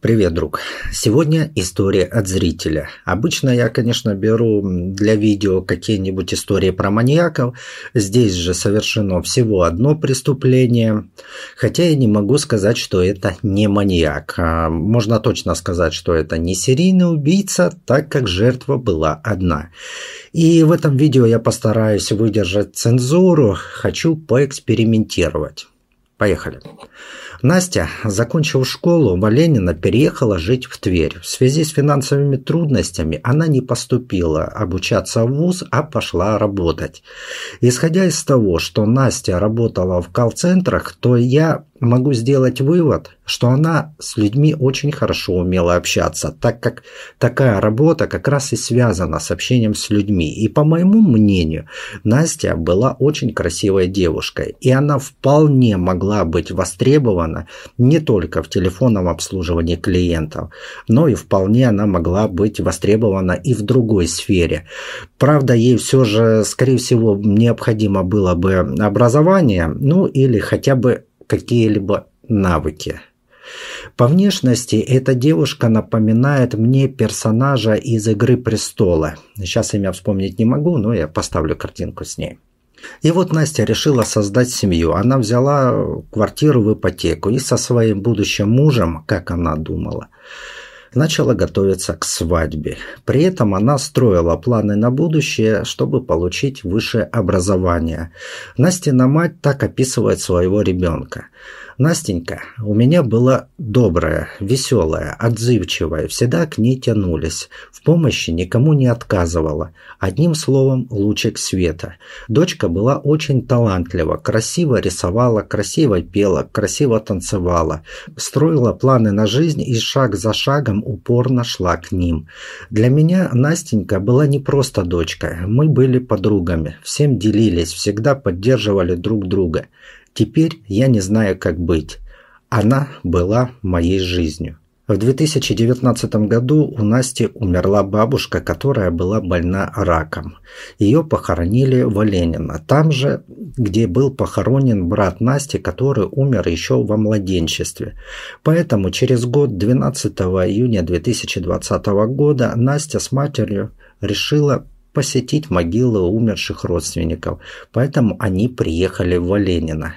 Привет, друг. Сегодня история от зрителя. Обычно я, конечно, беру для видео какие-нибудь истории про маньяков. Здесь же совершено всего одно преступление. Хотя я не могу сказать, что это не маньяк. А можно точно сказать, что это не серийный убийца, так как жертва была одна. И в этом видео я постараюсь выдержать цензуру. Хочу поэкспериментировать. Поехали. Настя, закончив школу, в Ленина переехала жить в Тверь. В связи с финансовыми трудностями она не поступила обучаться в ВУЗ, а пошла работать. Исходя из того, что Настя работала в колл-центрах, то я могу сделать вывод, что она с людьми очень хорошо умела общаться, так как такая работа как раз и связана с общением с людьми. И по моему мнению, Настя была очень красивой девушкой, и она вполне могла быть востребована не только в телефонном обслуживании клиентов, но и вполне она могла быть востребована и в другой сфере. Правда, ей все же, скорее всего, необходимо было бы образование, ну или хотя бы какие-либо навыки. По внешности эта девушка напоминает мне персонажа из «Игры престола». Сейчас имя вспомнить не могу, но я поставлю картинку с ней. И вот Настя решила создать семью. Она взяла квартиру в ипотеку и со своим будущим мужем, как она думала, начала готовиться к свадьбе. При этом она строила планы на будущее, чтобы получить высшее образование. Настина мать так описывает своего ребенка. Настенька у меня была добрая, веселая, отзывчивая, всегда к ней тянулись, в помощи никому не отказывала. Одним словом, лучик света. Дочка была очень талантлива, красиво рисовала, красиво пела, красиво танцевала, строила планы на жизнь и шаг за шагом упорно шла к ним. Для меня Настенька была не просто дочка, мы были подругами, всем делились, всегда поддерживали друг друга. Теперь я не знаю, как быть. Она была моей жизнью. В 2019 году у Насти умерла бабушка, которая была больна раком. Ее похоронили в Ленина, там же, где был похоронен брат Насти, который умер еще во младенчестве. Поэтому через год, 12 июня 2020 года, Настя с матерью решила посетить могилы умерших родственников, поэтому они приехали в Ленина.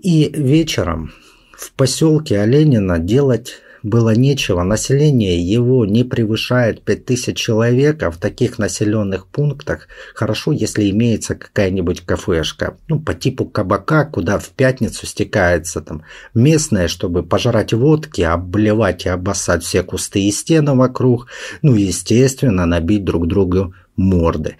И вечером в поселке Оленина делать было нечего, население его не превышает 5000 человек, а в таких населенных пунктах хорошо, если имеется какая-нибудь кафешка, ну, по типу кабака, куда в пятницу стекается там местное, чтобы пожрать водки, обливать и обоссать все кусты и стены вокруг, ну, естественно, набить друг другу морды.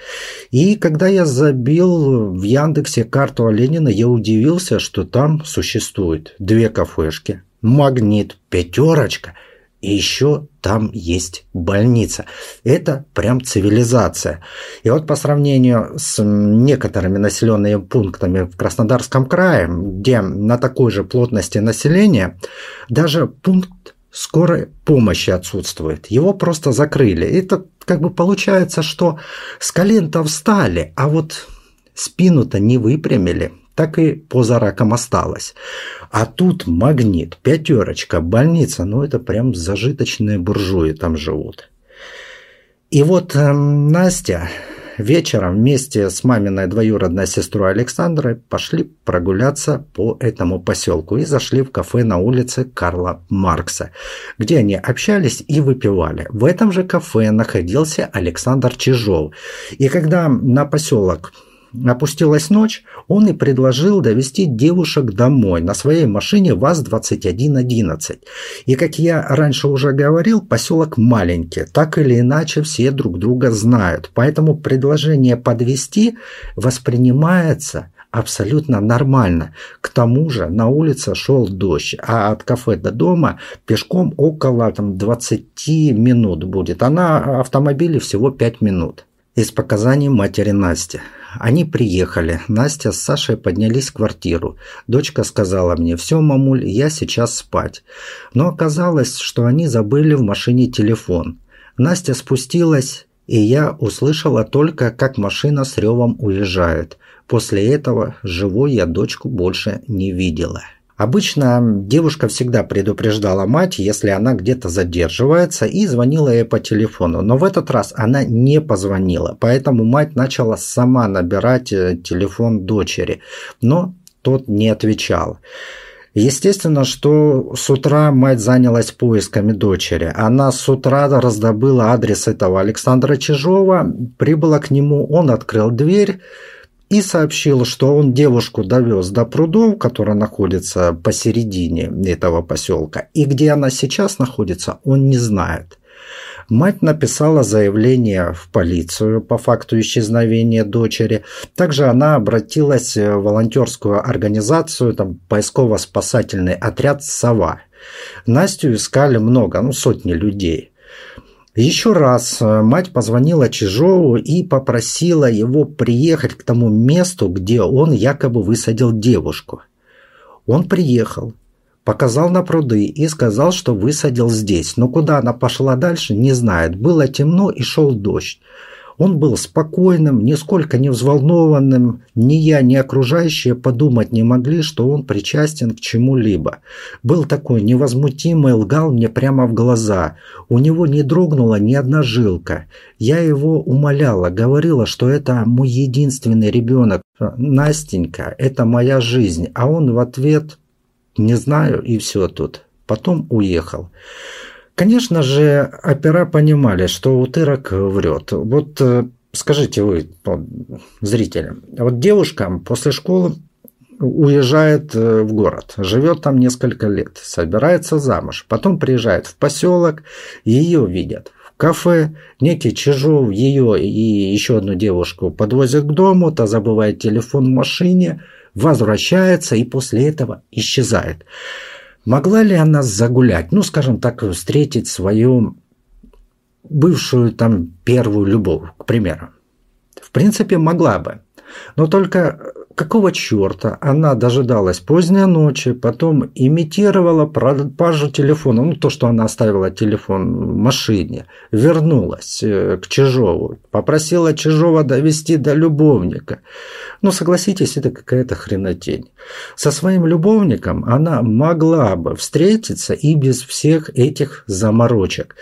И когда я забил в Яндексе карту Ленина, я удивился, что там существует две кафешки, магнит, пятерочка, и еще там есть больница. Это прям цивилизация. И вот по сравнению с некоторыми населенными пунктами в Краснодарском крае, где на такой же плотности населения, даже пункт скорой помощи отсутствует. Его просто закрыли. Это как бы получается, что с колен-то встали, а вот спину-то не выпрямили. Так и поза раком осталось. А тут магнит, пятерочка, больница. Ну, это прям зажиточные буржуи там живут. И вот э, Настя вечером вместе с маминой двоюродной сестрой Александрой пошли прогуляться по этому поселку и зашли в кафе на улице Карла Маркса, где они общались и выпивали. В этом же кафе находился Александр Чижов. И когда на поселок опустилась ночь, он и предложил довести девушек домой на своей машине ВАЗ-2111. И, как я раньше уже говорил, поселок маленький, так или иначе все друг друга знают, поэтому предложение подвести воспринимается абсолютно нормально. К тому же на улице шел дождь, а от кафе до дома пешком около там, 20 минут будет, а на автомобиле всего 5 минут. Из показаний матери Насти. Они приехали. Настя с Сашей поднялись в квартиру. Дочка сказала мне, все, мамуль, я сейчас спать. Но оказалось, что они забыли в машине телефон. Настя спустилась, и я услышала только, как машина с ревом уезжает. После этого живой я дочку больше не видела. Обычно девушка всегда предупреждала мать, если она где-то задерживается, и звонила ей по телефону. Но в этот раз она не позвонила, поэтому мать начала сама набирать э, телефон дочери, но тот не отвечал. Естественно, что с утра мать занялась поисками дочери. Она с утра раздобыла адрес этого Александра Чижова, прибыла к нему, он открыл дверь, и сообщил, что он девушку довез до прудов, которые находятся посередине этого поселка, и где она сейчас находится, он не знает. Мать написала заявление в полицию по факту исчезновения дочери. Также она обратилась в волонтерскую организацию, там, поисково-спасательный отряд «Сова». Настю искали много, ну, сотни людей. Еще раз э, мать позвонила Чижову и попросила его приехать к тому месту, где он якобы высадил девушку. Он приехал, показал на пруды и сказал, что высадил здесь, но куда она пошла дальше, не знает. Было темно и шел дождь. Он был спокойным, нисколько не взволнованным. Ни я, ни окружающие подумать не могли, что он причастен к чему-либо. Был такой невозмутимый, лгал мне прямо в глаза. У него не дрогнула ни одна жилка. Я его умоляла, говорила, что это мой единственный ребенок. Настенька, это моя жизнь. А он в ответ «не знаю» и все тут. Потом уехал. Конечно же, опера понимали, что утырок врет. Вот э, скажите вы, зрители, вот девушка после школы уезжает э, в город, живет там несколько лет, собирается замуж, потом приезжает в поселок, ее видят в кафе, некий Чижов ее и еще одну девушку подвозят к дому, та забывает телефон в машине, возвращается и после этого исчезает. Могла ли она загулять, ну, скажем так, встретить свою бывшую там первую любовь, к примеру? В принципе, могла бы. Но только какого черта она дожидалась поздней ночи, потом имитировала пропажу телефона, ну то, что она оставила телефон в машине, вернулась э, к Чижову, попросила Чижова довести до любовника. Ну согласитесь, это какая-то хренотень. Со своим любовником она могла бы встретиться и без всех этих заморочек.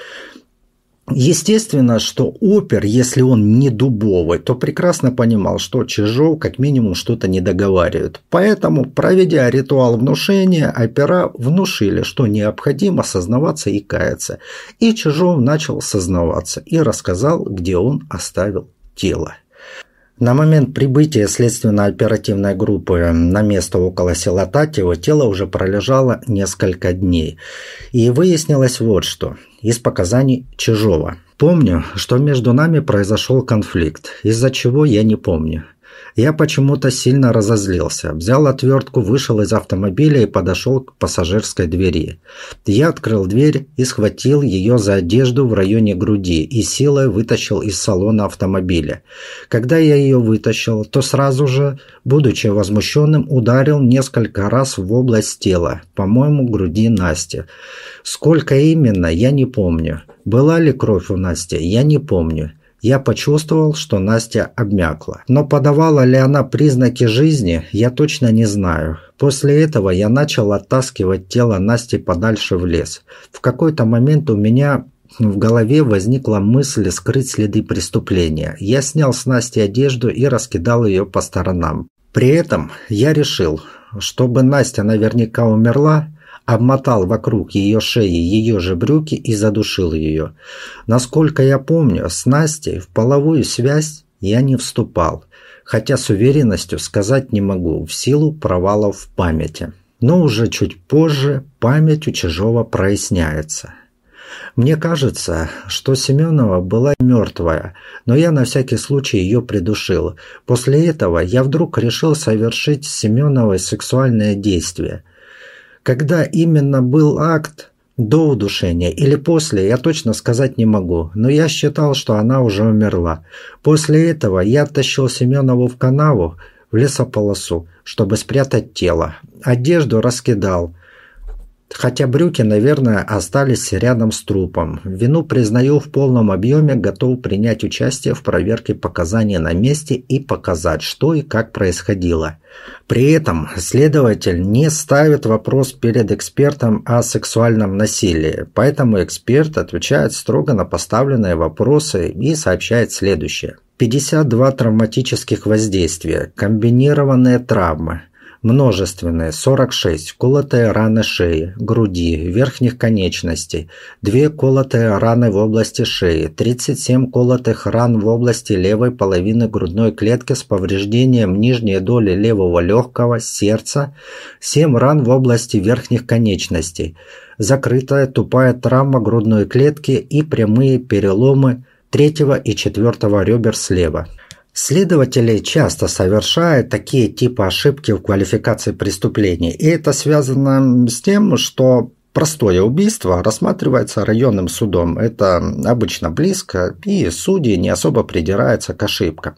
Естественно, что опер, если он не дубовый, то прекрасно понимал, что Чижов как минимум что-то не договаривает. Поэтому, проведя ритуал внушения, опера внушили, что необходимо сознаваться и каяться. И Чижов начал сознаваться и рассказал, где он оставил тело. На момент прибытия следственно-оперативной группы на место около села Татьево тело уже пролежало несколько дней. И выяснилось вот что. Из показаний Чижова. Помню, что между нами произошел конфликт, из-за чего я не помню. Я почему-то сильно разозлился. Взял отвертку, вышел из автомобиля и подошел к пассажирской двери. Я открыл дверь и схватил ее за одежду в районе груди и силой вытащил из салона автомобиля. Когда я ее вытащил, то сразу же, будучи возмущенным, ударил несколько раз в область тела, по-моему, груди Насти. Сколько именно, я не помню. Была ли кровь у Насти, я не помню. Я почувствовал, что Настя обмякла. Но подавала ли она признаки жизни, я точно не знаю. После этого я начал оттаскивать тело Насти подальше в лес. В какой-то момент у меня в голове возникла мысль скрыть следы преступления. Я снял с Насти одежду и раскидал ее по сторонам. При этом я решил, чтобы Настя наверняка умерла, обмотал вокруг ее шеи ее же брюки и задушил ее. Насколько я помню, с Настей в половую связь я не вступал, хотя с уверенностью сказать не могу в силу провалов в памяти. Но уже чуть позже память у Чижова проясняется. Мне кажется, что Семенова была мертвая, но я на всякий случай ее придушил. После этого я вдруг решил совершить с Семеновой сексуальное действие – когда именно был акт, до удушения или после, я точно сказать не могу, но я считал, что она уже умерла. После этого я оттащил Семенову в канаву, в лесополосу, чтобы спрятать тело. Одежду раскидал. Хотя брюки, наверное, остались рядом с трупом. Вину признаю в полном объеме, готов принять участие в проверке показаний на месте и показать, что и как происходило. При этом следователь не ставит вопрос перед экспертом о сексуальном насилии, поэтому эксперт отвечает строго на поставленные вопросы и сообщает следующее. 52 травматических воздействия, комбинированные травмы – Множественные – 46, колотые раны шеи, груди, верхних конечностей, 2 колотые раны в области шеи, 37 колотых ран в области левой половины грудной клетки с повреждением нижней доли левого легкого, сердца, 7 ран в области верхних конечностей, закрытая тупая травма грудной клетки и прямые переломы третьего и четвертого ребер слева – Следователи часто совершают такие типы ошибки в квалификации преступлений, и это связано с тем, что простое убийство рассматривается районным судом. Это обычно близко, и судьи не особо придираются к ошибкам.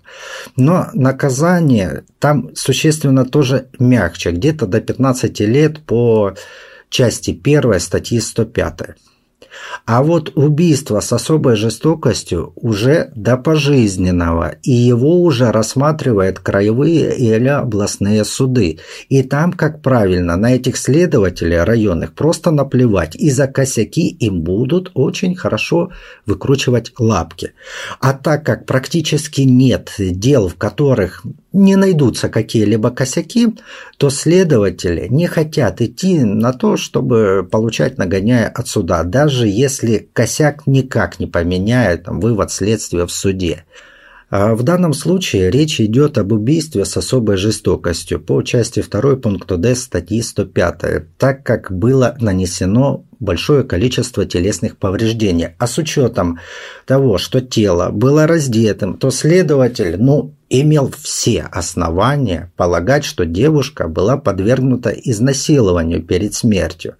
Но наказание там существенно тоже мягче, где-то до 15 лет по части 1 статьи 105. А вот убийство с особой жестокостью уже до пожизненного, и его уже рассматривают краевые или областные суды. И там, как правильно, на этих следователей районных просто наплевать, и за косяки им будут очень хорошо выкручивать лапки. А так как практически нет дел, в которых не найдутся какие-либо косяки, то следователи не хотят идти на то, чтобы получать нагоняя от суда, даже если косяк никак не поменяет там, вывод следствия в суде. А в данном случае речь идет об убийстве с особой жестокостью по части 2 пункта Д статьи 105, так как было нанесено большое количество телесных повреждений. А с учетом того, что тело было раздетым, то следователь, ну, имел все основания полагать, что девушка была подвергнута изнасилованию перед смертью.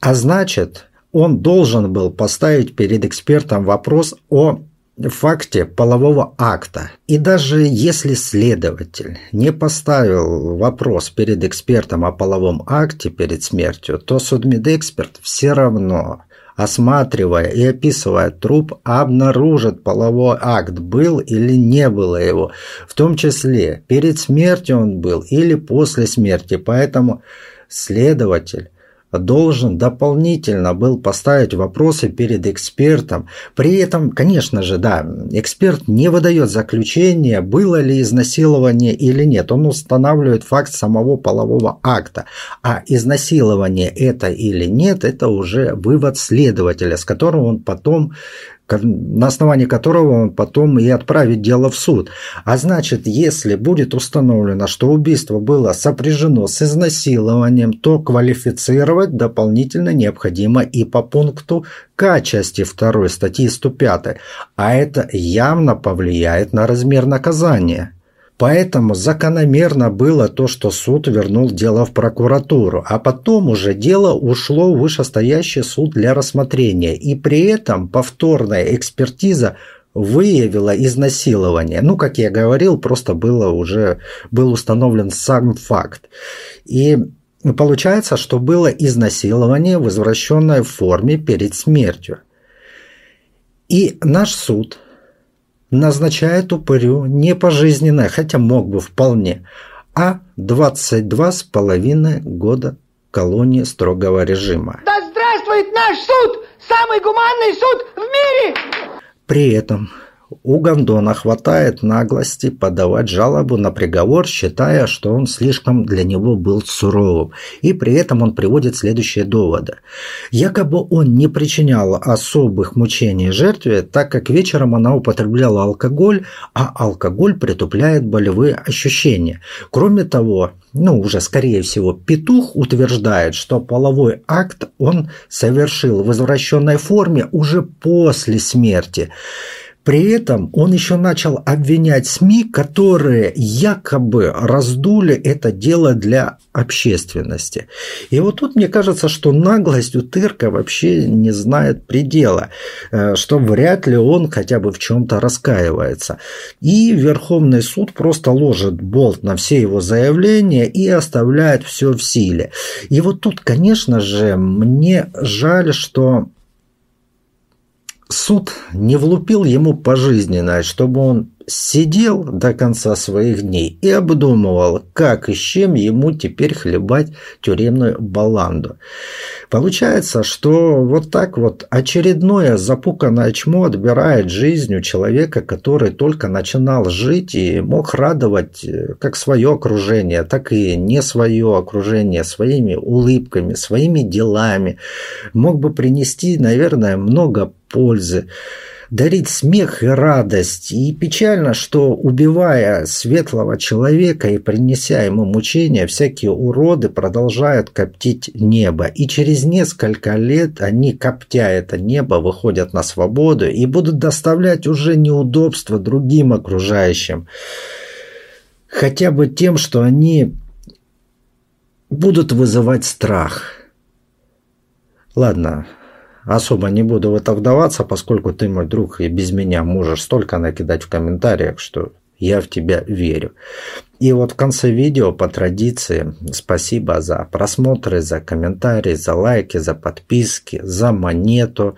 А значит, он должен был поставить перед экспертом вопрос о факте полового акта. И даже если следователь не поставил вопрос перед экспертом о половом акте перед смертью, то судмедэксперт все равно осматривая и описывая труп, обнаружит половой акт, был или не было его, в том числе перед смертью он был или после смерти. Поэтому следователь должен дополнительно был поставить вопросы перед экспертом. При этом, конечно же, да, эксперт не выдает заключение, было ли изнасилование или нет. Он устанавливает факт самого полового акта. А изнасилование это или нет, это уже вывод следователя, с которым он потом на основании которого он потом и отправит дело в суд. А значит, если будет установлено, что убийство было сопряжено с изнасилованием, то квалифицировать дополнительно необходимо и по пункту К части 2 статьи 105, а это явно повлияет на размер наказания. Поэтому закономерно было то, что суд вернул дело в прокуратуру, а потом уже дело ушло в вышестоящий суд для рассмотрения. И при этом повторная экспертиза выявила изнасилование. Ну, как я говорил, просто было уже был установлен сам факт. И получается, что было изнасилование, в форме перед смертью. И наш суд назначает упырю не пожизненное, хотя мог бы вполне, а 22 с половиной года колонии строгого режима. Да здравствует наш суд! Самый гуманный суд в мире! При этом у Гондона хватает наглости подавать жалобу на приговор, считая, что он слишком для него был суровым. И при этом он приводит следующие доводы. Якобы он не причинял особых мучений жертве, так как вечером она употребляла алкоголь, а алкоголь притупляет болевые ощущения. Кроме того, ну уже скорее всего, петух утверждает, что половой акт он совершил в извращенной форме уже после смерти. При этом он еще начал обвинять СМИ, которые якобы раздули это дело для общественности. И вот тут мне кажется, что наглость у Тырка вообще не знает предела, э, что вряд ли он хотя бы в чем-то раскаивается. И Верховный суд просто ложит болт на все его заявления и оставляет все в силе. И вот тут, конечно же, мне жаль, что суд не влупил ему пожизненно, чтобы он сидел до конца своих дней и обдумывал, как и с чем ему теперь хлебать тюремную баланду. Получается, что вот так вот очередное запуканное чмо отбирает жизнь у человека, который только начинал жить и мог радовать э, как свое окружение, так и не свое окружение своими улыбками, своими делами. Мог бы принести, наверное, много пользы дарить смех и радость. И печально, что убивая светлого человека и принеся ему мучения, всякие уроды продолжают коптить небо. И через несколько лет они, коптя это небо, выходят на свободу и будут доставлять уже неудобства другим окружающим. Хотя бы тем, что они будут вызывать страх. Ладно, особо не буду в это вдаваться, поскольку ты, мой друг, и без меня можешь столько накидать в комментариях, что я в тебя верю. И вот в конце видео по традиции спасибо за просмотры, за комментарии, за лайки, за подписки, за монету.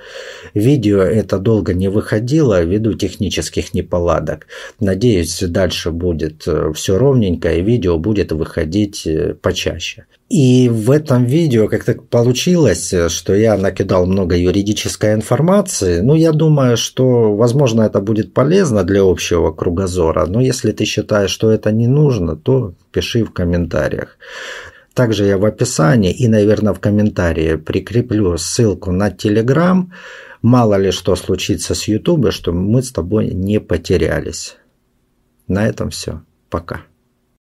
Видео это долго не выходило ввиду технических неполадок. Надеюсь, дальше будет э, все ровненько и видео будет выходить э, почаще. И в этом видео как-то получилось, что я накидал много юридической информации. Ну, я думаю, что, возможно, это будет полезно для общего кругозора. Но если ты считаешь, что это не нужно, то пиши в комментариях. Также я в описании и, наверное, в комментарии прикреплю ссылку на Телеграм. Мало ли что случится с Ютуба, что мы с тобой не потерялись. На этом все. Пока.